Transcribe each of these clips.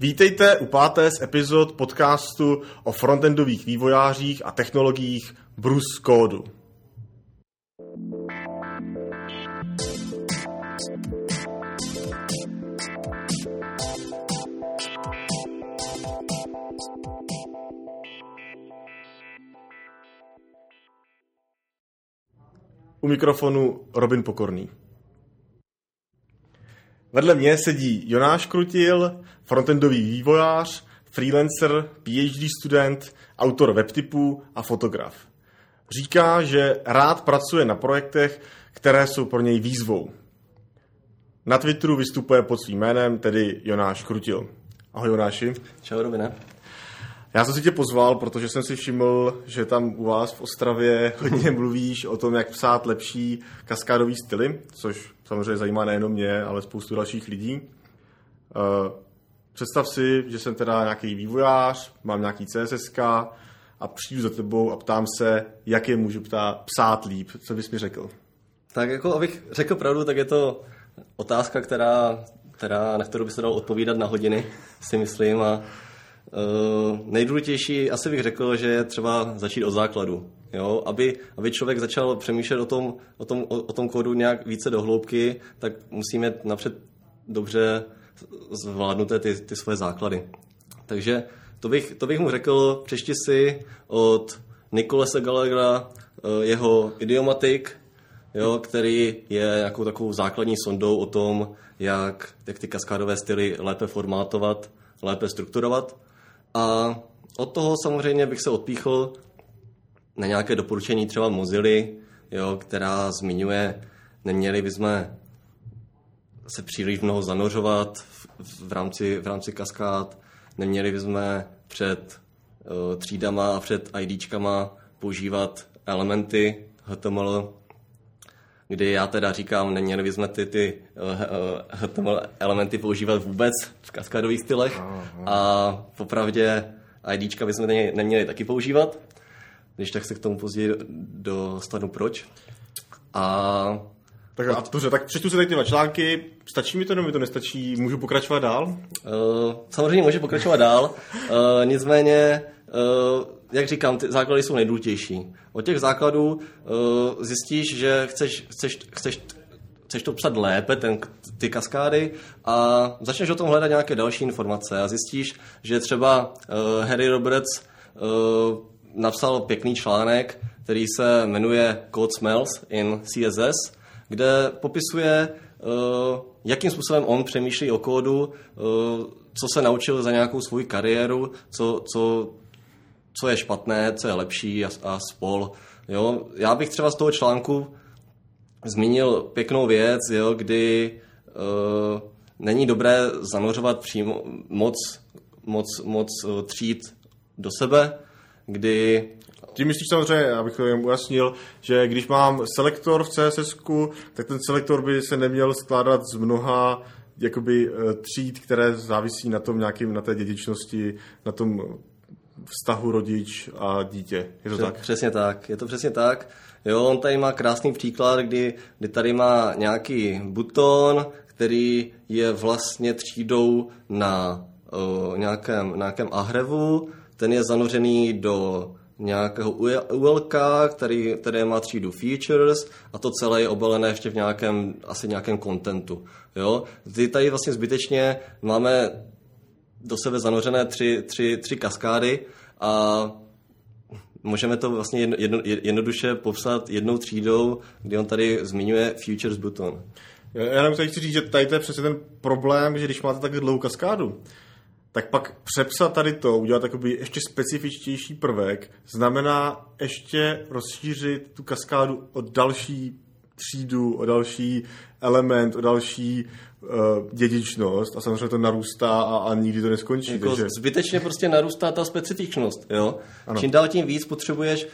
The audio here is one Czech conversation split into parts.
Vítejte u páté z epizod podcastu o frontendových vývojářích a technologiích Bruce Code. U mikrofonu Robin Pokorný. Vedle mě sedí Jonáš Krutil, frontendový vývojář, freelancer, PhD student, autor webtypů a fotograf. Říká, že rád pracuje na projektech, které jsou pro něj výzvou. Na Twitteru vystupuje pod svým jménem, tedy Jonáš Krutil. Ahoj Jonáši. Čau Robine. Já jsem si tě pozval, protože jsem si všiml, že tam u vás v Ostravě hodně mluvíš o tom, jak psát lepší kaskádový styly, což samozřejmě zajímá nejenom mě, ale spoustu dalších lidí. Eh, představ si, že jsem teda nějaký vývojář, mám nějaký CSS a přijdu za tebou a ptám se, jak je můžu ptát, psát líp. Co bys mi řekl? Tak jako, abych řekl pravdu, tak je to otázka, která, která, na kterou by se dalo odpovídat na hodiny, si myslím. A uh, nejdůležitější asi bych řekl, že je třeba začít od základu. Jo? Aby, aby člověk začal přemýšlet o tom, o, tom, o, o tom kódu nějak více do hloubky, tak musíme napřed dobře zvládnuté ty, ty svoje základy. Takže to bych, to bych mu řekl, přešti si od Nikolese Gallaghera eh, jeho idiomatik, jo, který je jako takovou základní sondou o tom, jak, jak ty kaskádové styly lépe formátovat, lépe strukturovat. A od toho samozřejmě bych se odpíchl na nějaké doporučení třeba Mozily, jo, která zmiňuje, neměli bychom se příliš mnoho zanořovat v, v, rámci, v rámci kaskád, neměli bychom před uh, třídama a před IDčkama používat elementy HTML, kdy já teda říkám, neměli bychom ty, ty uh, HTML elementy používat vůbec v kaskádových stylech Aha. a popravdě IDčka bychom neměli taky používat, když tak se k tomu později dostanu proč. A tak a dobře, tak přečtu si tady ty dva články. Stačí mi to, nebo mi to nestačí? Můžu pokračovat dál? Uh, samozřejmě může pokračovat dál. Uh, nicméně, uh, jak říkám, ty základy jsou nejdůležitější. Od těch základů uh, zjistíš, že chceš, chceš, chceš, chceš to psat lépe, ten, ty kaskády, a začneš o tom hledat nějaké další informace a zjistíš, že třeba uh, Harry Roberts uh, napsal pěkný článek, který se jmenuje Code Smells in CSS, kde popisuje, eh, jakým způsobem on přemýšlí o kódu, eh, co se naučil za nějakou svou kariéru, co, co, co je špatné, co je lepší a, a spol. Jo? Já bych třeba z toho článku zmínil pěknou věc, jo, kdy uh, není dobré zanořovat přímo moc, moc, moc tříd do sebe, kdy tím myslíš samozřejmě, abych to jen ujasnil, že když mám selektor v CSS, tak ten selektor by se neměl skládat z mnoha jakoby eh, tříd, které závisí na tom nějakým, na té dědičnosti, na tom vztahu rodič a dítě. Je to Přes, tak? Přesně tak, je to přesně tak. Jo, on tady má krásný příklad, kdy, kdy tady má nějaký buton, který je vlastně třídou na uh, nějakém, nějakém ahrevu, ten je zanořený do nějakého ULK, který, které má třídu features a to celé je obalené ještě v nějakém, asi nějakém contentu. Jo? Ty tady vlastně zbytečně máme do sebe zanořené tři, tři, tři kaskády a můžeme to vlastně jedno, jedno, jednoduše popsat jednou třídou, kdy on tady zmiňuje Futures button. Já jenom chci říct, že tady to je přesně ten problém, že když máte tak dlouhou kaskádu, tak pak přepsat tady to, udělat takový ještě specifičtější prvek, znamená ještě rozšířit tu kaskádu o další třídu, o další element, o další uh, dědičnost a samozřejmě to narůstá a, a nikdy to neskončí. Jako takže... Zbytečně prostě narůstá ta specifičnost. Jo? Ano. Čím dál tím víc potřebuješ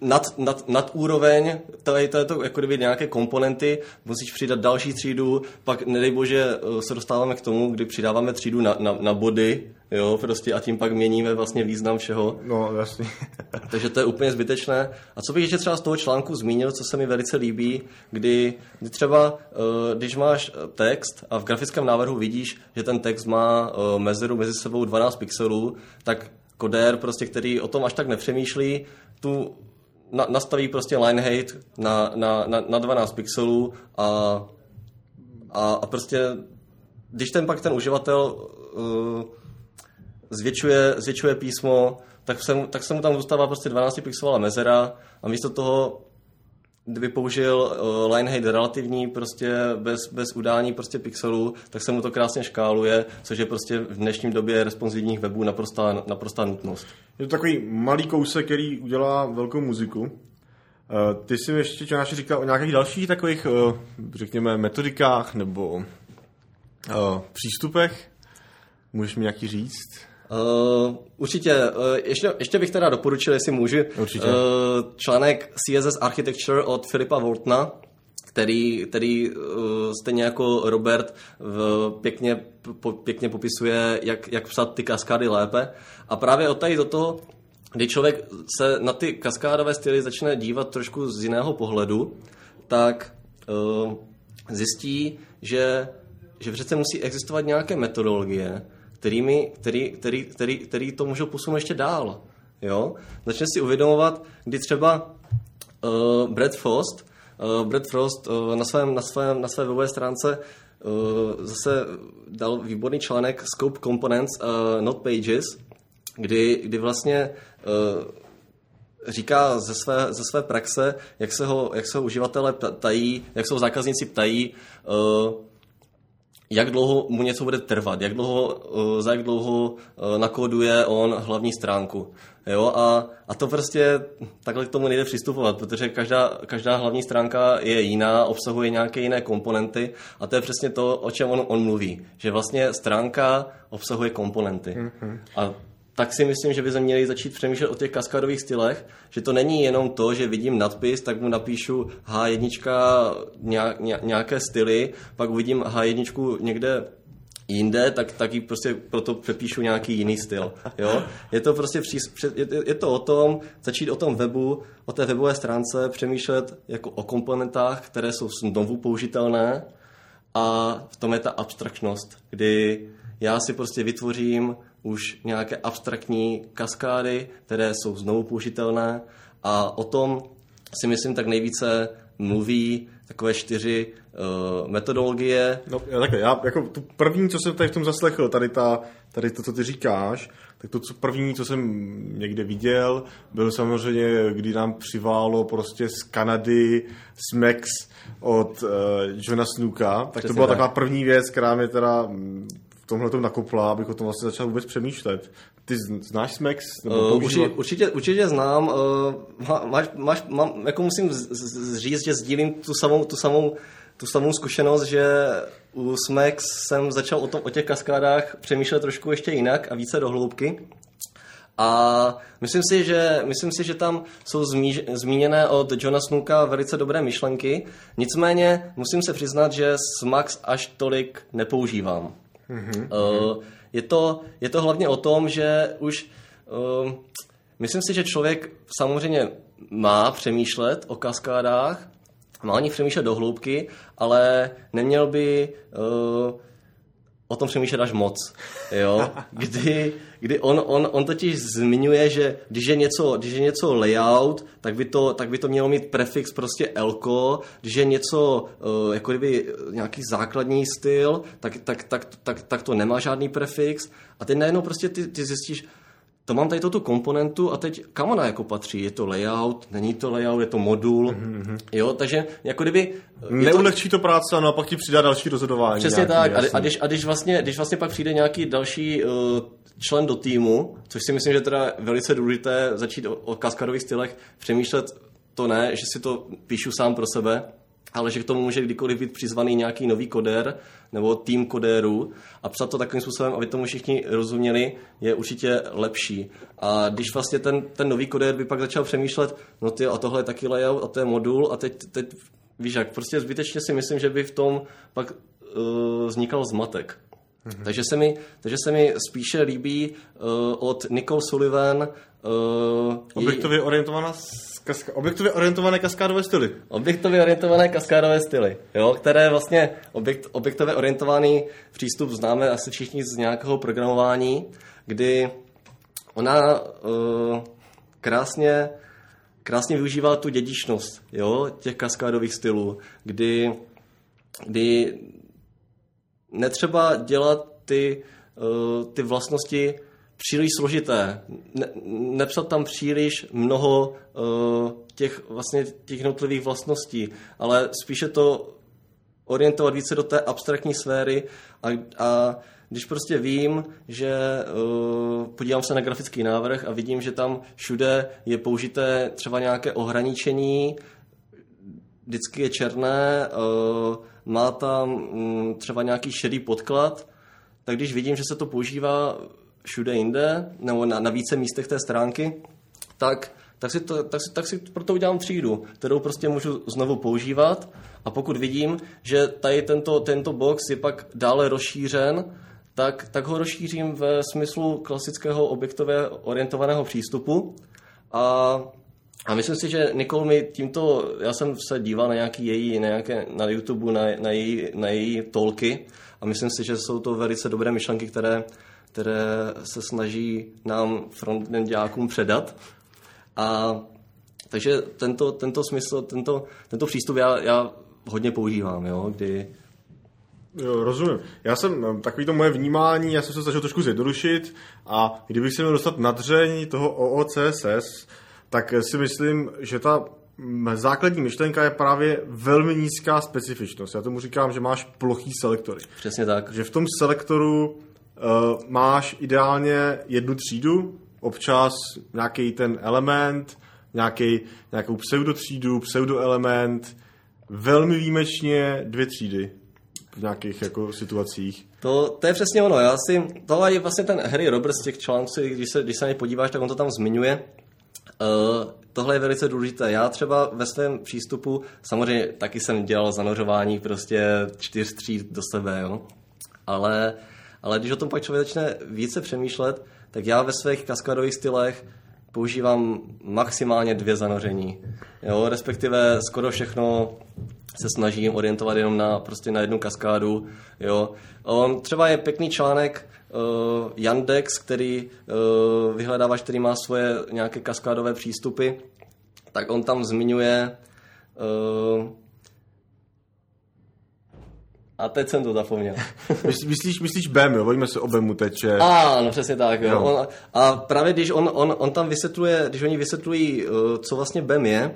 nad, nad, nad úroveň, to je, to je to jako kdyby nějaké komponenty, musíš přidat další třídu, pak nedej bože eh, se dostáváme k tomu, kdy přidáváme třídu na, na, na body, jo, prostě a tím pak měníme vlastně význam všeho. No, jasně. Takže to je úplně zbytečné. A co bych ještě třeba z toho článku zmínil, co se mi velice líbí, kdy, kdy třeba, eh, když máš text a v grafickém návrhu vidíš, že ten text má mezeru mezi sebou 12 pixelů, tak kodér, prostě, který o tom až tak nepřemýšlí, tu na, nastaví prostě line height na, na, na, na 12 pixelů a, a, a prostě když ten pak ten uživatel uh, zvětšuje, zvětšuje písmo, tak se, tak se mu tam zůstává prostě 12 pixelová mezera a místo toho kdyby použil uh, line height relativní, prostě bez, bez udání prostě pixelů, tak se mu to krásně škáluje, což je prostě v dnešním době responsivních webů naprostá, naprostá nutnost. Je to takový malý kousek, který udělá velkou muziku. Uh, ty jsi ještě Čonáši říkal o nějakých dalších takových, uh, řekněme, metodikách nebo přístupech. Můžeš mi nějaký říct? Uh, určitě. Uh, ještě, ještě bych teda doporučil, jestli můžu, určitě. Uh, článek CSS Architecture od Filipa Wortna, který, který uh, stejně jako Robert v, pěkně, po, pěkně popisuje, jak, jak psat ty kaskády lépe. A právě od tady do toho, kdy člověk se na ty kaskádové styly začne dívat trošku z jiného pohledu, tak uh, zjistí, že, že přece musí existovat nějaké metodologie, kterými, který, který, který, který to můžou posunout ještě dál. Jo? Začne si uvědomovat, kdy třeba uh, Brad Frost, uh, Brad Frost uh, na, svém, na, svém, na své webové stránce uh, zase dal výborný článek Scope Components, uh, Not Pages, kdy, kdy vlastně uh, říká ze své, ze své praxe, jak se ho, jak se ho uživatelé ptají, jak se ho zákazníci ptají, uh, jak dlouho mu něco bude trvat, jak dlouho, eh, za jak dlouho eh, nakoduje on hlavní stránku. Jo, a, a to prostě takhle k tomu nejde přistupovat, protože každá, každá hlavní stránka je jiná, obsahuje nějaké jiné komponenty a to je přesně to, o čem on, on mluví. Že vlastně stránka obsahuje komponenty. Mm-hmm. A tak si myslím, že by se měli začít přemýšlet o těch kaskadových stylech, že to není jenom to, že vidím nadpis, tak mu napíšu H1 nějaké styly, pak uvidím H1 někde jinde, tak, tak ji prostě proto přepíšu nějaký jiný styl. Jo? Je to prostě při, je, je to o tom, začít o tom webu, o té webové stránce přemýšlet jako o komponentách, které jsou znovu použitelné a v tom je ta abstraktnost, kdy já si prostě vytvořím už nějaké abstraktní kaskády, které jsou znovu použitelné a o tom si myslím tak nejvíce mluví takové čtyři uh, metodologie. No, takhle, já jako tu první, co jsem tady v tom zaslechl, tady, ta, tady to, co ty říkáš, tak to co první, co jsem někde viděl, byl samozřejmě, kdy nám přiválo prostě z Kanady Smex od uh, Johna Snooka, tak Přesně to byla tak. taková první věc, která mě teda tomhle tom nakopla, abych o tom vlastně začal vůbec přemýšlet. Ty znáš Smex? uh, určitě, určitě, určitě znám. Uh, máš, máš, mám, jako musím z, z, říct, že sdílím tu samou, tu samou, tu samou zkušenost, že u Smex jsem začal o, tom, o těch kaskádách přemýšlet trošku ještě jinak a více do hloubky. A myslím si, že, myslím si, že tam jsou zmíž, zmíněné od Johna Snooka velice dobré myšlenky. Nicméně musím se přiznat, že Smax až tolik nepoužívám. Mm-hmm. Uh, je, to, je to hlavně o tom, že už uh, myslím si, že člověk samozřejmě má přemýšlet o kaskádách, má o nich přemýšlet do hloubky, ale neměl by uh, o tom přemýšlet až moc. Jo? Kdy, kdy on, on, on totiž zmiňuje, že když je něco, když je něco layout, tak by, to, tak by to mělo mít prefix prostě elko, když je něco uh, jako kdyby nějaký základní styl, tak, tak, tak, tak, tak to nemá žádný prefix a teď najednou prostě ty, ty zjistíš, to mám tady tu komponentu a teď kam ona jako patří? Je to layout, není to layout, je to modul, mm-hmm. jo, takže jako kdyby... Neulehčí to, to práce a naopak ti přidá další rozhodování. Přesně nějaký, tak a, a, když, a když, vlastně, když vlastně pak přijde nějaký další uh, člen do týmu, což si myslím, že teda velice důležité začít o, o kaskadových stylech přemýšlet to ne, že si to píšu sám pro sebe, ale že k tomu může kdykoliv být přizvaný nějaký nový kodér nebo tým kodérů a psat to takovým způsobem, aby tomu všichni rozuměli, je určitě lepší. A když vlastně ten, ten nový kodér by pak začal přemýšlet, no ty a tohle je taky layout a to je modul a teď, teď víš jak, prostě zbytečně si myslím, že by v tom pak uh, vznikal zmatek. Mm-hmm. Takže, se mi, takže se mi spíše líbí uh, od Nicole Sullivan uh, objektově, její... orientovaná, kaska, objektově orientované kaskádové styly. Objektově orientované kaskádové styly, jo, které vlastně objekt, objektově orientovaný přístup známe asi všichni z nějakého programování, kdy ona uh, krásně krásně využívá tu dědičnost jo, těch kaskádových stylů, kdy, kdy netřeba dělat ty, uh, ty vlastnosti příliš složité. Ne, nepsat tam příliš mnoho uh, těch vlastně těch jednotlivých vlastností, ale spíše to orientovat více do té abstraktní sféry a, a když prostě vím, že uh, podívám se na grafický návrh a vidím, že tam všude je použité třeba nějaké ohraničení, vždycky je černé, uh, má tam um, třeba nějaký šedý podklad, tak když vidím, že se to používá všude jinde, nebo na, na více místech té stránky, tak, tak, si to, tak, si, tak si proto udělám třídu, kterou prostě můžu znovu používat. A pokud vidím, že tady tento, tento box je pak dále rozšířen, tak, tak ho rozšířím ve smyslu klasického objektově orientovaného přístupu. A a myslím si, že Nikol mi tímto, já jsem se díval na nějaký její, na, nějaké, na YouTube, na, na, její, na její tolky a myslím si, že jsou to velice dobré myšlenky, které, které se snaží nám frontendňákům předat. A takže tento, tento smysl, tento, tento přístup já, já hodně používám, jo, kdy Jo, rozumím. Já jsem, eh, takový to moje vnímání, já jsem se snažil trošku zjednodušit a kdybych se měl dostat na dřeň toho OOCSS, tak si myslím, že ta základní myšlenka je právě velmi nízká specifičnost. Já tomu říkám, že máš plochý selektory. Přesně tak. Že v tom selektoru uh, máš ideálně jednu třídu, občas nějaký ten element, nějaký, nějakou pseudotřídu, pseudoelement, velmi výjimečně dvě třídy v nějakých jako situacích. To, to je přesně ono. Já si, tohle je vlastně ten Harry Roberts z těch článků, když se, když se na ně podíváš, tak on to tam zmiňuje. Uh, tohle je velice důležité. Já třeba ve svém přístupu, samozřejmě taky jsem dělal zanořování prostě čtyř tříd do sebe, jo? Ale, ale když o tom pak člověk začne více přemýšlet, tak já ve svých kaskadových stylech používám maximálně dvě zanoření. Jo, respektive skoro všechno se snažím orientovat jenom na, prostě na jednu kaskádu. Jo. On, třeba je pěkný článek uh, Yandex, který uh, vyhledávač, který má svoje nějaké kaskádové přístupy, tak on tam zmiňuje uh, a teď jsem to zapomněl. myslíš, myslíš BEM, jo? Vojíme se o BEMu teď. Že... no přesně tak. Jo. jo. On, a právě když on, on, on tam vysvětluje, když oni vysvětlují, co vlastně BEM je,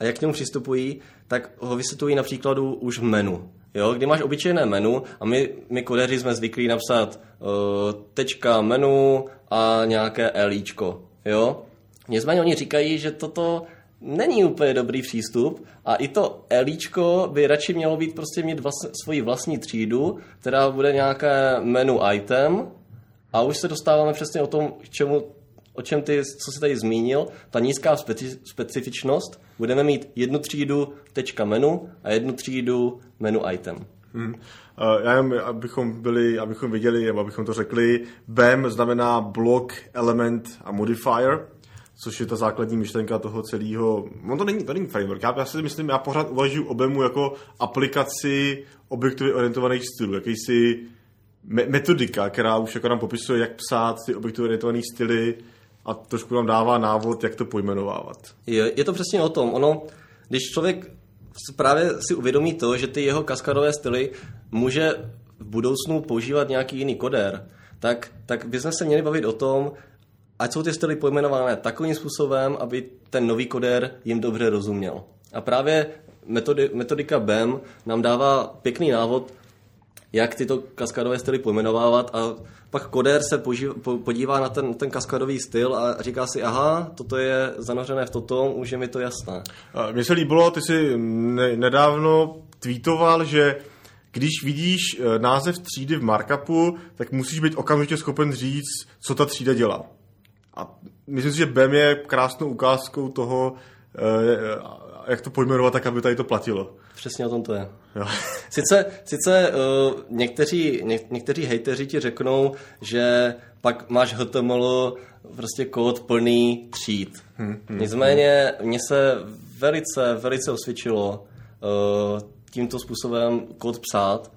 a jak k němu přistupují, tak ho vysvětlují na příkladu už v menu. Jo, kdy máš obyčejné menu a my, my kodeři jsme zvyklí napsat uh, tečka menu a nějaké elíčko. Jo? Nicméně oni říkají, že toto není úplně dobrý přístup a i to elíčko by radši mělo být prostě mít vlast, svoji vlastní třídu, která bude nějaké menu item a už se dostáváme přesně o tom, k čemu o čem ty, co jsi tady zmínil, ta nízká speci- specifičnost, budeme mít jednu třídu tečka menu a jednu třídu menu item. Hmm. Já jen, abychom byli, abychom viděli, nebo abychom to řekli, BEM znamená block, element a modifier, což je ta základní myšlenka toho celého. No to není, to není framework. Já, já si myslím, já pořád uvažuji o BEMu jako aplikaci objektově orientovaných stylů, jakýsi metodika, která už jako nám popisuje, jak psát ty objektově orientované styly, a trošku nám dává návod, jak to pojmenovávat. Je, je to přesně o tom. Ono, když člověk právě si uvědomí to, že ty jeho kaskadové styly může v budoucnu používat nějaký jiný kodér, tak, tak bychom se měli bavit o tom, ať jsou ty styly pojmenované takovým způsobem, aby ten nový kodér jim dobře rozuměl. A právě metody, metodika BEM nám dává pěkný návod, jak tyto kaskadové styly pojmenovávat a pak koder se po, podívá na ten, ten kaskadový styl a říká si, aha, toto je zanořené v toto, už je mi to jasné. Mně se líbilo, ty si ne, nedávno tweetoval, že když vidíš eh, název třídy v markupu, tak musíš být okamžitě schopen říct, co ta třída dělá. A myslím si, že BEM je krásnou ukázkou toho, eh, jak to pojmenovat tak, aby tady to platilo. Přesně o tom to je. Jo. Sice, sice uh, někteří, něk, někteří hejteři ti řeknou, že pak máš HTML prostě kód plný tříd. Hmm, hmm, Nicméně hmm. mně se velice, velice osvědčilo uh, tímto způsobem kód psát.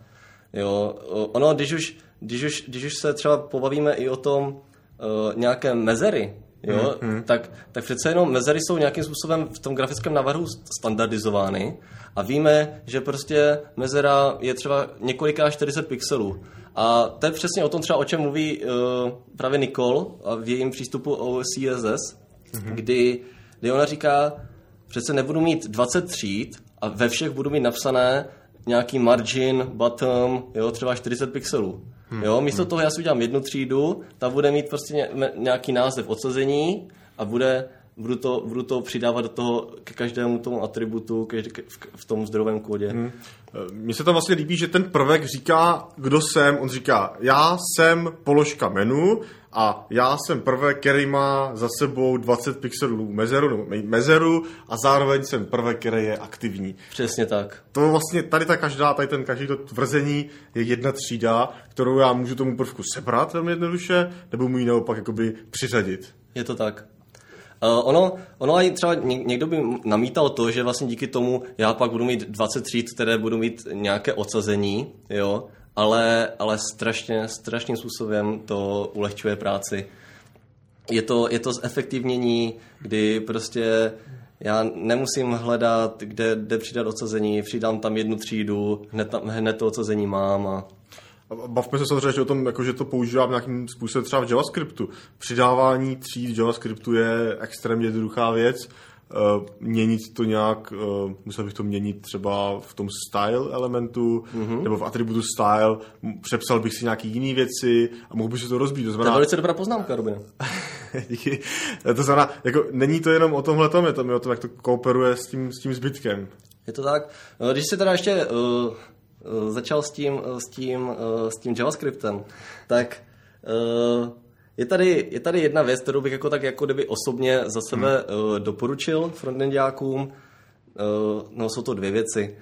Jo. Uh, ono, když už, když, už, když už se třeba pobavíme i o tom uh, nějaké mezery, jo, hmm, hmm. Tak, tak přece jenom mezery jsou nějakým způsobem v tom grafickém návrhu standardizovány a víme, že prostě mezera je třeba několiká 40 pixelů. A to je přesně o tom třeba, o čem mluví uh, právě Nicole v jejím přístupu o CSS, hmm. kdy, kdy ona říká, přece nebudu mít 20 tříd a ve všech budu mít napsané nějaký margin, bottom, jo, třeba 40 pixelů. Hmm. Jo, místo hmm. toho já si udělám jednu třídu, ta bude mít prostě nějaký název odsazení a bude, budu, to, budu to přidávat do toho ke každému tomu atributu v tom zdrojovém kódě. Hmm. Mně se tam vlastně líbí, že ten prvek říká, kdo jsem. On říká, já jsem položka menu a já jsem prvek, který má za sebou 20 pixelů mezeru, mezeru a zároveň jsem prvek, který je aktivní. Přesně tak. To vlastně tady ta každá, tady ten každý to tvrzení je jedna třída, kterou já můžu tomu prvku sebrat velmi jednoduše, nebo mu ji naopak jakoby přiřadit. Je to tak. Uh, ono, ono i třeba někdo by namítal to, že vlastně díky tomu já pak budu mít 20 tříd, které budu mít nějaké odsazení, jo, ale, ale strašně, strašným způsobem to ulehčuje práci. Je to, je to zefektivnění, kdy prostě já nemusím hledat, kde, kde přidat odsazení, přidám tam jednu třídu, hned, tam, hned to odsazení mám a Bavme se samozřejmě o tom, jako, že to používám nějakým způsobem třeba v JavaScriptu. Přidávání tříd v JavaScriptu je extrémně jednoduchá věc. Uh, měnit to nějak, uh, musel bych to měnit třeba v tom style elementu, mm-hmm. nebo v atributu style, přepsal bych si nějaký jiný věci a mohl bych si to rozbít. To, znamená... to je velice dobrá poznámka, Robin. Díky. To znamená, jako, není to jenom o tomhle tom, je to o tom, jak to kooperuje s tím, s tím zbytkem. Je to tak. Když si teda ještě uh, začal s tím, s tím, s tím JavaScriptem, tak je tady, je tady jedna věc, kterou bych jako tak jako kdyby osobně za sebe hmm. doporučil frontendiákům. No, jsou to dvě věci.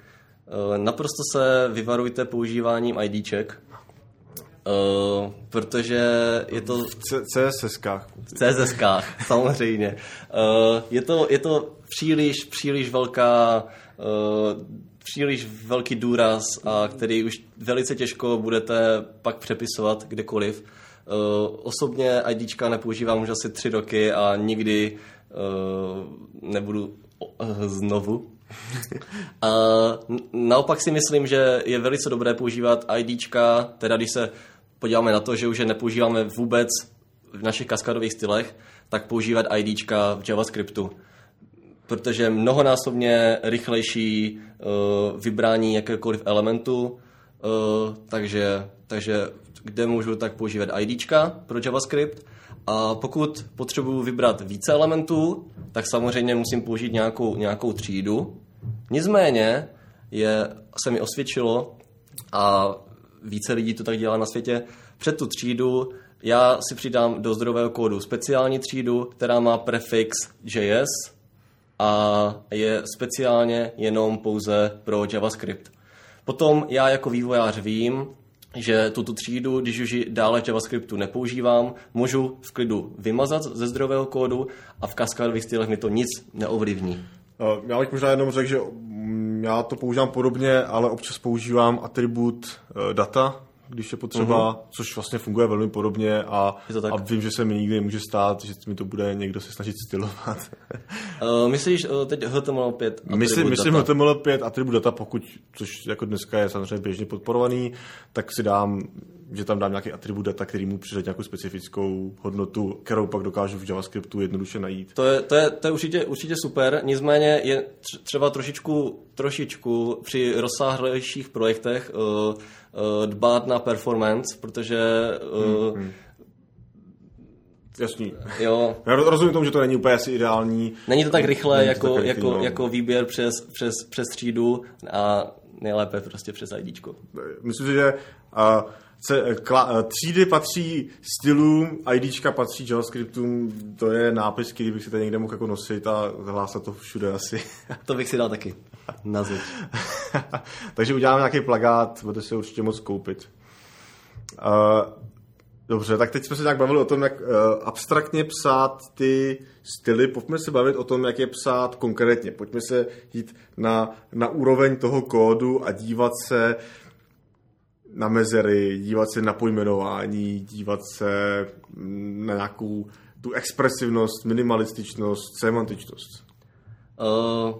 Naprosto se vyvarujte používáním IDček, Uh, protože je to... V CSSkách. V CSSkách, samozřejmě. Uh, je, to, je to příliš, příliš velká uh, příliš velký důraz, a který už velice těžko budete pak přepisovat kdekoliv. Uh, osobně IDčka nepoužívám už asi tři roky a nikdy uh, nebudu uh, znovu. a naopak si myslím, že je velice dobré používat IDčka, teda když se podíváme na to, že už je nepoužíváme vůbec v našich kaskadových stylech, tak používat IDčka v JavaScriptu protože je mnohonásobně rychlejší uh, vybrání jakékoliv elementu, uh, takže, takže kde můžu tak používat IDčka pro JavaScript a pokud potřebuji vybrat více elementů, tak samozřejmě musím použít nějakou, nějakou třídu. Nicméně je, se mi osvědčilo a více lidí to tak dělá na světě, před tu třídu já si přidám do zdrojového kódu speciální třídu, která má prefix JS, a je speciálně jenom pouze pro JavaScript. Potom já jako vývojář vím, že tuto třídu, když už ji dále v JavaScriptu nepoužívám, můžu v klidu vymazat ze zdrojového kódu a v kaskádových stylech mi to nic neovlivní. Eh, já bych možná jenom řekl, že mm, já to používám podobně, ale občas používám atribut eh, data, když je potřeba, uh-huh. což vlastně funguje velmi podobně a, a vím, že se mi nikdy může stát, že mi to bude někdo se snažit stylovat. uh, myslíš uh, teď HTML5 myslím, myslím HTML5 atribut data, pokud, což jako dneska je samozřejmě běžně podporovaný, tak si dám že tam dám nějaký atribut data, který mu přidat nějakou specifickou hodnotu, kterou pak dokážu v JavaScriptu jednoduše najít. To je, to je, to je určitě, určitě super, nicméně je třeba trošičku, trošičku při rozsáhlejších projektech uh, dbát na performance, protože uh, hmm, hmm Jasný. Jo. Já rozumím tomu, že to není úplně asi ideální. Není to tak rychle jako, tak jako, no. jako výběr přes, přes, přes třídu a nejlépe prostě přes ID. Myslím si, že uh, se, kla, třídy patří stylům, IDčka patří JavaScriptům, to je nápis, který bych si tady někde mohl jako nosit a hlásat to všude asi. to bych si dal taky na Takže uděláme nějaký plagát, budete si určitě moc koupit. Uh, Dobře, tak teď jsme se nějak bavili o tom, jak uh, abstraktně psát ty styly. Pojďme se bavit o tom, jak je psát konkrétně. Pojďme se jít na, na úroveň toho kódu a dívat se na mezery, dívat se na pojmenování, dívat se na nějakou tu expresivnost, minimalističnost, semantičnost. Uh,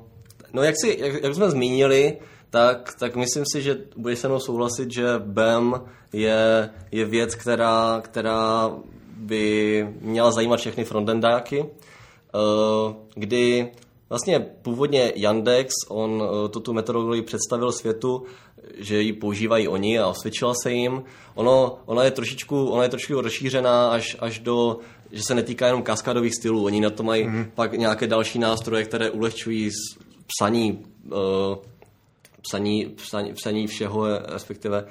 no jak, si, jak, jak jsme zmínili, tak, tak myslím si, že budeš se mnou souhlasit, že BEM je, je věc, která, která by měla zajímat všechny frontendáky, eh, kdy vlastně původně Yandex, on eh, tu, tu metodologii představil světu, že ji používají oni a osvědčila se jim. Ono, ona je trošičku, ona je trošičku rozšířená až, až do, že se netýká jenom kaskadových stylů. Oni na to mají mm-hmm. pak nějaké další nástroje, které ulehčují psaní uh, psaní, psaní, psaní všeho, respektive.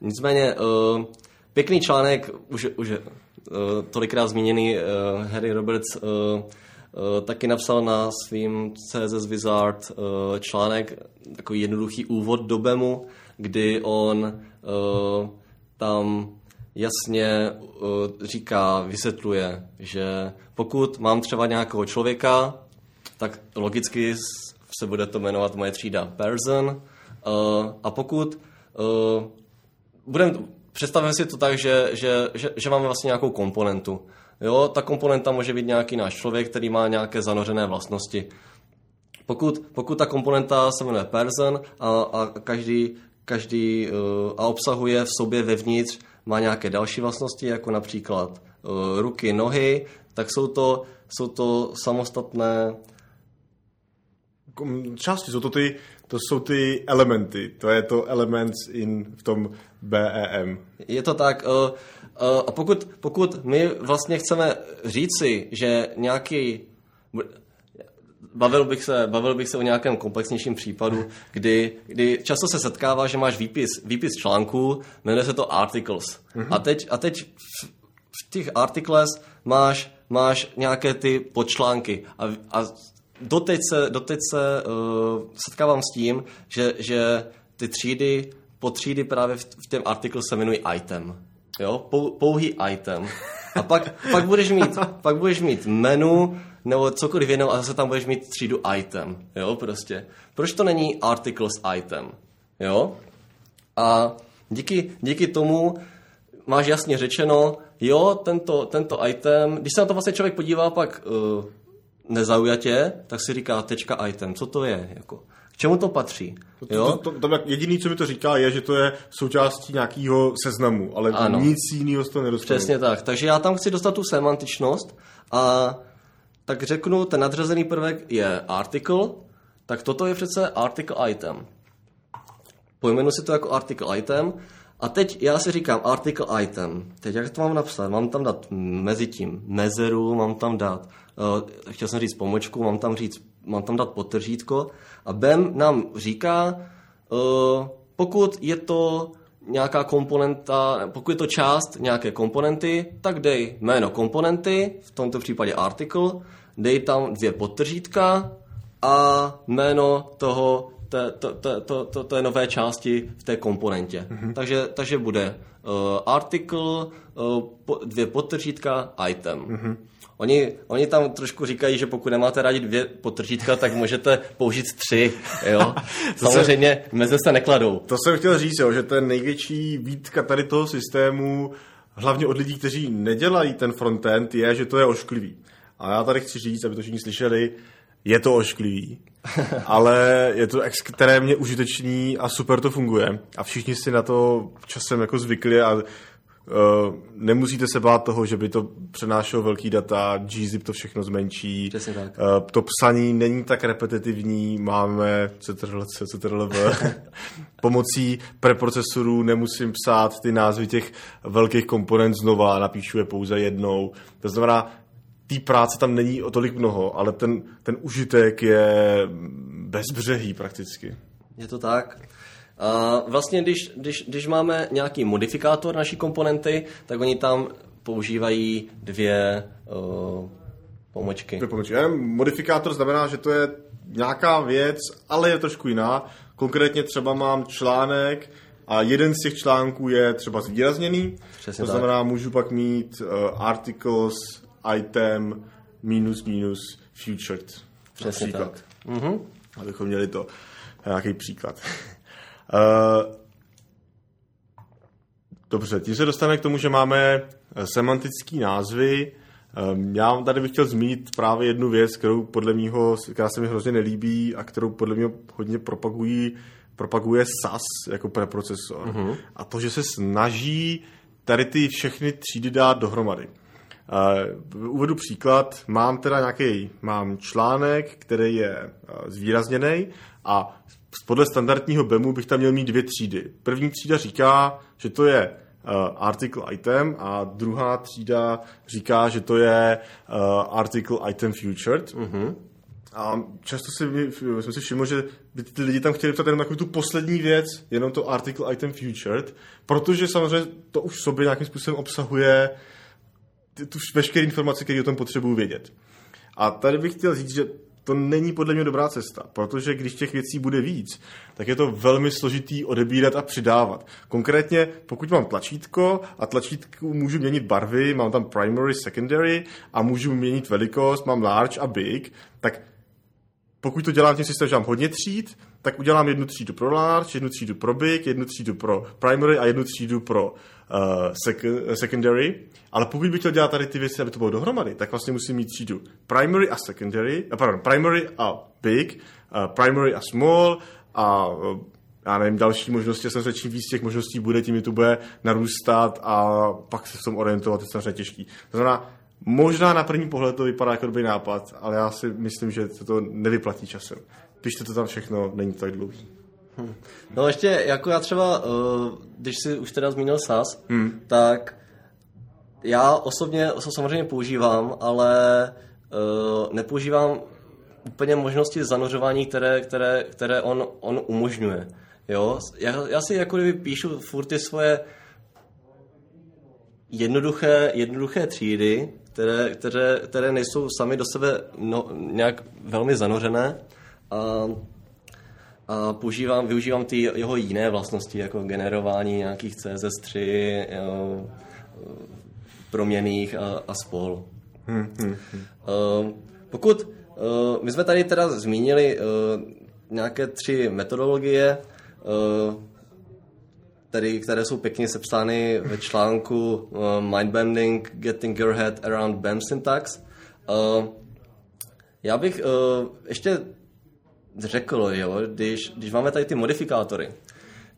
Nicméně, uh, pěkný článek, už, už uh, tolikrát zmíněný uh, Harry Roberts, uh, uh, taky napsal na svým CSS Wizard uh, článek, takový jednoduchý úvod do BEMu, kdy on uh, tam jasně říká, vysvětluje, že pokud mám třeba nějakého člověka, tak logicky se bude to jmenovat moje třída person a pokud uh, budeme, představíme si to tak, že, že, že, že máme vlastně nějakou komponentu. Jo, ta komponenta může být nějaký náš člověk, který má nějaké zanořené vlastnosti. Pokud, pokud ta komponenta se jmenuje person a, a každý, každý uh, a obsahuje v sobě vevnitř, má nějaké další vlastnosti, jako například ruky, nohy, tak jsou to, jsou to samostatné části, jsou to ty to jsou ty elementy. To je to elements in v tom BEM. Je to tak. Uh, uh, a pokud, pokud my vlastně chceme říci, že nějaký bavil bych se, bavil bych se o nějakém komplexnějším případu, kdy, kdy často se setkává, že máš výpis, výpis článku, jmenuje se to articles. Mm-hmm. A teď, a teď v, v těch articles máš, máš nějaké ty podčlánky a, a doteď se, doteď se uh, setkávám s tím, že, že ty třídy, třídy právě v, v tom artiklu se jmenují item. Jo? Pou, pouhý item. A pak, pak, budeš mít, pak budeš mít menu nebo cokoliv jiného a zase tam budeš mít třídu item. Jo, prostě. Proč to není articles item? Jo? A díky, díky tomu máš jasně řečeno, jo, tento, tento item, když se na to vlastně člověk podívá pak uh, nezaujatě, tak si říká tečka item, co to je, jako, k čemu to patří. Jo? To, to, to, to, jediný, co mi to říká, je, že to je součástí nějakého seznamu, ale ano. nic jiného z toho nedostanu. Přesně tak, takže já tam chci dostat tu semantičnost a tak řeknu, ten nadřazený prvek je article, tak toto je přece article item. Pojmenu si to jako article item a teď já si říkám article item. Teď jak to mám napsat? Mám tam dát mezi tím mezeru, mám tam dát uh, chtěl jsem říct pomočku, mám tam, říct, mám tam dát potržítko a BEM nám říká, uh, pokud je to nějaká komponenta, pokud je to část nějaké komponenty, tak dej jméno komponenty, v tomto případě article, dej tam dvě podtržítka a jméno toho té, to, to, to, to, to je nové části v té komponentě. Mm-hmm. Takže, takže bude uh, article, uh, po, dvě podtržítka, item. Mm-hmm. Oni, oni tam trošku říkají, že pokud nemáte rádi dvě potržítka, tak můžete použít tři. Jo? Samozřejmě meze se nekladou. To jsem chtěl říct, jo, že ten největší výtka tady toho systému, hlavně od lidí, kteří nedělají ten frontend, je, že to je ošklivý. A já tady chci říct, aby to všichni slyšeli, je to ošklivý, ale je to extrémně užitečný a super to funguje. A všichni si na to časem jako zvykli a Uh, nemusíte se bát toho, že by to přenášelo velký data, gzip to všechno zmenší. Přesně tak. Uh, to psaní není tak repetitivní, máme CTRL, CTRL, pomocí preprocesorů nemusím psát ty názvy těch velkých komponent znova, napíšu je pouze jednou. To znamená, té práce tam není o tolik mnoho, ale ten, ten užitek je bezbřehý prakticky. Je to tak. A vlastně, když, když, když máme nějaký modifikátor naší komponenty, tak oni tam používají dvě uh, pomočky. Dvě pomočky. Modifikátor znamená, že to je nějaká věc, ale je trošku jiná. Konkrétně třeba mám článek a jeden z těch článků je třeba zvýrazněný. Přesně to znamená, tak. můžu pak mít uh, articles, item, minus, minus, featured. Přesně například. tak. Mm-hmm. Abychom měli to nějaký příklad. uh, dobře, tím se dostaneme k tomu, že máme eh, semantické názvy. Um, já tady bych chtěl zmínit právě jednu věc, kterou podle mýho, která se mi hrozně nelíbí a kterou podle mě hodně propagují, propaguje SAS jako preprocesor. Uh-huh. A to, že se snaží tady ty všechny třídy dát dohromady. Uh, uvedu příklad. Mám teda nějaký, mám článek, který je uh, zvýrazněný a podle standardního BEMu bych tam měl mít dvě třídy. První třída říká, že to je uh, article item a druhá třída říká, že to je uh, article item featured. Uh-huh. A často si, jsem si všiml, že by ty lidi tam chtěli psát jenom takovou tu poslední věc, jenom to article item featured, protože samozřejmě to už v sobě nějakým způsobem obsahuje tu veškeré informace, které o tom potřebuji vědět. A tady bych chtěl říct, že to není podle mě dobrá cesta, protože když těch věcí bude víc, tak je to velmi složitý odebírat a přidávat. Konkrétně, pokud mám tlačítko a tlačítku můžu měnit barvy, mám tam primary, secondary a můžu měnit velikost, mám large a big, tak pokud to dělám tím systémem, že mám hodně tříd, tak udělám jednu třídu pro large, jednu třídu pro big, jednu třídu pro primary a jednu třídu pro uh, sec- secondary. Ale pokud bych chtěl dělat tady ty věci, aby to bylo dohromady, tak vlastně musím mít třídu primary a secondary, uh, pardon, primary a big, uh, primary a small a uh, já nevím, další možnosti, jsem se čím víc těch možností bude, tím to bude narůstat a pak se v tom orientovat, to je samozřejmě těžký. To znamená, Možná na první pohled to vypadá jako dobrý nápad, ale já si myslím, že se to nevyplatí časem. Píšte to tam všechno, není to tak dlouhý. Hmm. No ještě, jako já třeba, uh, když si už teda zmínil SAS, hmm. tak já osobně to samozřejmě používám, ale uh, nepoužívám úplně možnosti zanořování, které, které, které on, on umožňuje. Jo? Já, já si jako kdyby píšu furt ty svoje jednoduché, jednoduché třídy, které, které, které nejsou sami do sebe no, nějak velmi zanořené a, a používám, využívám ty jeho jiné vlastnosti, jako generování nějakých CSS3, jo, proměných a, a spol. Hmm, hmm, hmm. Uh, pokud uh, my jsme tady teda zmínili uh, nějaké tři metodologie, tady, které jsou pěkně sepsány ve článku uh, Mindbending Getting Your Head Around BEM Syntax. Uh, já bych uh, ještě řekl, jo, když, když máme tady ty modifikátory,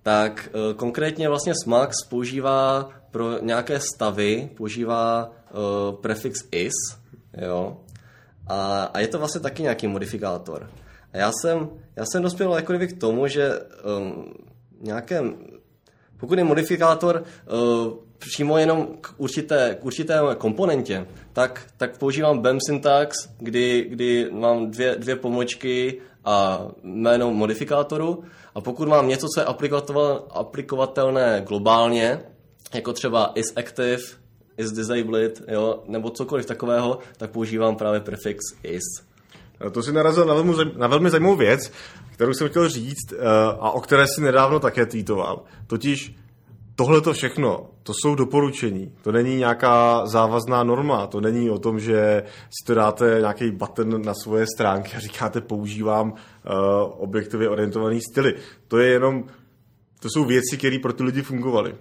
tak uh, konkrétně vlastně Smax používá pro nějaké stavy, používá uh, prefix is, jo, a, a je to vlastně taky nějaký modifikátor. A já jsem, já jsem dospěl jako k tomu, že um, nějaké pokud je modifikátor uh, přímo jenom k určité, k určité komponentě, tak, tak používám BEM syntax, kdy, kdy mám dvě, dvě pomočky a jméno modifikátoru. A pokud mám něco, co je aplikovatelné globálně, jako třeba is active, is disabled, jo, nebo cokoliv takového, tak používám právě prefix is. To si narazil na velmi, na velmi zajímavou věc, kterou jsem chtěl říct uh, a o které si nedávno také tweetoval. Totiž tohle to všechno, to jsou doporučení. To není nějaká závazná norma. To není o tom, že si to dáte nějaký button na svoje stránky a říkáte používám uh, objektově orientovaný styly. To je jenom, to jsou věci, které pro ty lidi fungovaly.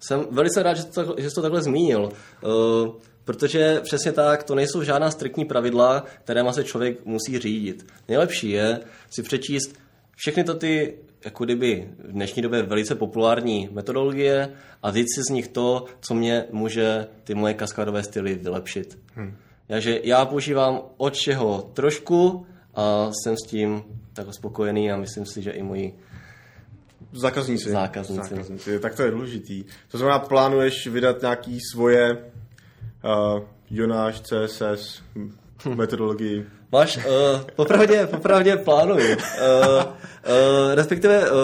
Jsem velice rád, že to, že jsi to takhle zmínil. Uh, protože přesně tak, to nejsou žádná striktní pravidla, které se člověk musí řídit. Nejlepší je si přečíst všechny to ty jako kdyby v dnešní době velice populární metodologie a vzít si z nich to, co mě může ty moje kaskádové styly vylepšit. Hmm. Takže já používám od čeho trošku a jsem s tím tak spokojený a myslím si, že i moji Zákazníci. Zákazníci. Zákazníci. Tak to je důležitý. To znamená, plánuješ vydat nějaký svoje uh, Jonáš, CSS, metodologii? Máš, uh, popravdě, popravdě plánuji. Uh, uh, respektive uh,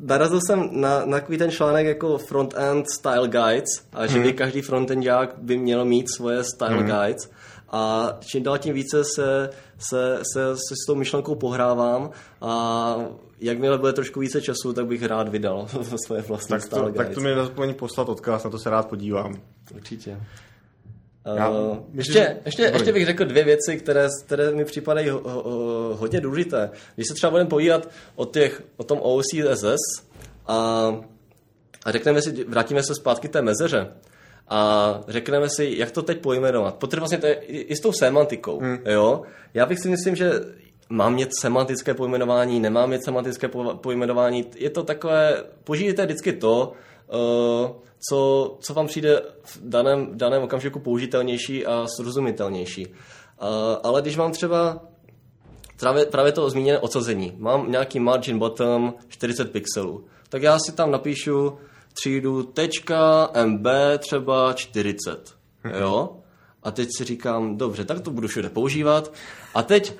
narazil jsem na, na takový ten článek jako Front-End Style Guides a že hmm. by každý frontendák by měl mít svoje Style hmm. Guides a čím dál tím více se, se, se, se s tou myšlenkou pohrávám a jakmile bude trošku více času, tak bych rád vydal svoje vlastní tak to, tak to mi nezapomeň poslat odkaz, na to se rád podívám. Určitě. Já, uh, ještě, ještě, ještě bych řekl dvě věci, které, které mi připadají ho, ho, hodně důležité. Když se třeba budeme povídat o, těch, o tom OCSS a, a řekneme si, vrátíme se zpátky té mezeře a řekneme si, jak to teď pojmenovat. Protože vlastně to je i s tou semantikou. Hmm. Jo? Já bych si myslím, že mám mít semantické pojmenování, nemám mít semantické pojmenování. Je to takové, požijte vždycky to, co, co vám přijde v daném, v daném okamžiku použitelnější a srozumitelnější. Uh, ale když mám třeba právě, právě to zmíněné ocazení, mám nějaký margin bottom 40 pixelů, tak já si tam napíšu třídu .mb třeba 40, jo? A teď si říkám, dobře, tak to budu všude používat. A teď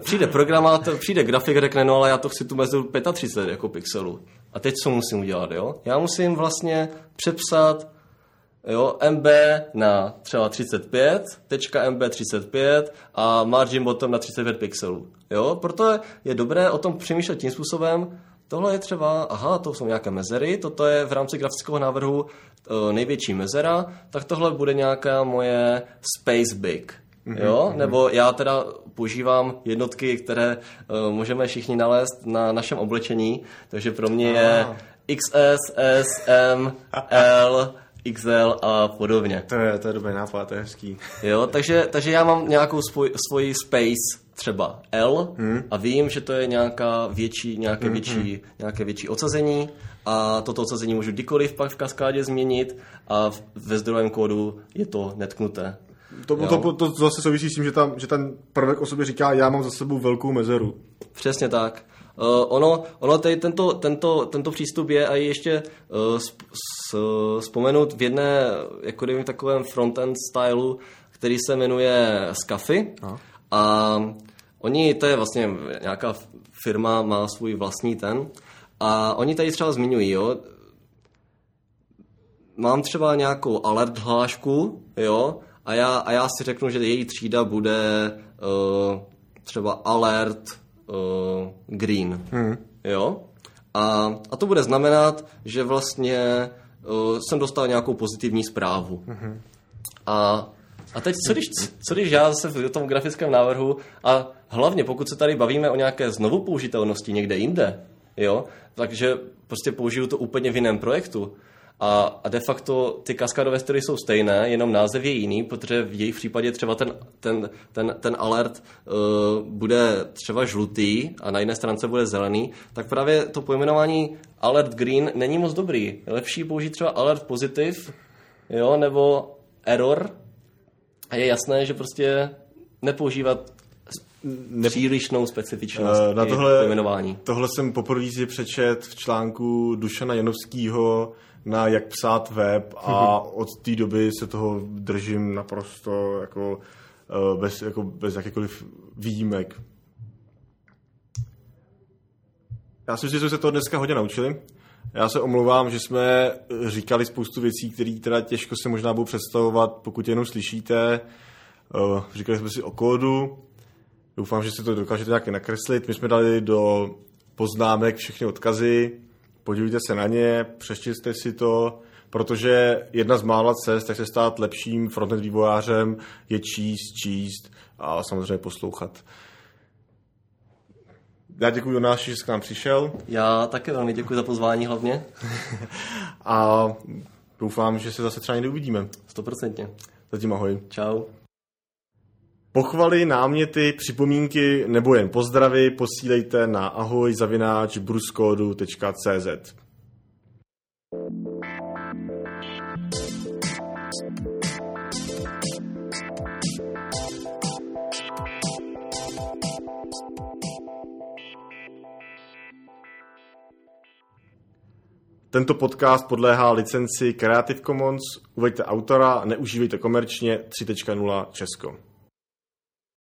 přijde programátor, přijde grafik, řekne, no ale já to chci tu mezu 35 jako pixelů. A teď co musím udělat, jo? Já musím vlastně přepsat jo, MB na třeba 35, tečka MB 35 a margin bottom na 35 pixelů. Jo? Proto je dobré o tom přemýšlet tím způsobem, tohle je třeba, aha, to jsou nějaké mezery, toto je v rámci grafického návrhu e, největší mezera, tak tohle bude nějaká moje space big. Mm-hmm, jo? Mm-hmm. Nebo já teda používám jednotky, které uh, můžeme všichni nalézt na našem oblečení, takže pro mě je XS, S, M, L, XL a podobně. To je, to je dobrý nápad, to je hezký. Jo, takže, takže já mám nějakou svoj, svoji space, třeba L, hmm. a vím, že to je nějaká větší, nějaké, hmm. větší, hmm. nějaké větší ocazení a toto ocazení můžu kdykoliv pak v kaskádě změnit a ve zdrojovém kódu je to netknuté. To, to, to, to zase souvisí s tím, že, tam, že ten prvek o sobě říká, já mám za sebou velkou mezeru. Přesně tak. Uh, ono, ono tady tento, tento, tento přístup je a ještě uh, sp, s, vzpomenout v jedné, jako v takovém frontend stylu, který se jmenuje Scafy. A. a oni, to je vlastně nějaká firma, má svůj vlastní ten. A oni tady třeba zmiňují, jo, mám třeba nějakou alert hlášku, jo, a já, a já si řeknu, že její třída bude uh, třeba alert uh, green. Hmm. Jo? A, a to bude znamenat, že vlastně uh, jsem dostal nějakou pozitivní zprávu. Hmm. A, a teď, co když, co když já zase v tom grafickém návrhu a hlavně pokud se tady bavíme o nějaké znovu použitelnosti někde jinde, jo, takže prostě použiju to úplně v jiném projektu, a, a de facto ty kaskadové styly jsou stejné, jenom název je jiný, protože v jejich případě třeba ten, ten, ten, ten alert uh, bude třeba žlutý a na jedné stránce bude zelený, tak právě to pojmenování alert green není moc dobrý. Je lepší použít třeba alert pozitiv, jo, nebo error a je jasné, že prostě nepoužívat nepřílišnou specifičnost uh, na tohle, pojmenování. Tohle jsem poprvé si přečet v článku Dušana Janovského na jak psát web a od té doby se toho držím naprosto jako eh, bez, jako bez jakýkoliv výjimek. Já si myslím, že jsme se to dneska hodně naučili. Já se omlouvám, že jsme říkali spoustu věcí, které teda těžko se možná budou představovat, pokud jenom slyšíte. Eh, říkali jsme si o kódu. Doufám, že si to dokážete nějak nakreslit. My jsme dali do poznámek všechny odkazy podívejte se na ně, přečtěte si to, protože jedna z mála cest, jak se stát lepším frontend vývojářem, je číst, číst a samozřejmě poslouchat. Já děkuji Jonáši, že jsi k nám přišel. Já také velmi děkuji za pozvání hlavně. a doufám, že se zase třeba někdy uvidíme. Stoprocentně. Zatím ahoj. Čau. Pochvaly, náměty, připomínky nebo jen pozdravy posílejte na ahoj.bruskodu.cz Tento podcast podléhá licenci Creative Commons. Uveďte autora, neužívejte komerčně 3.0 Česko.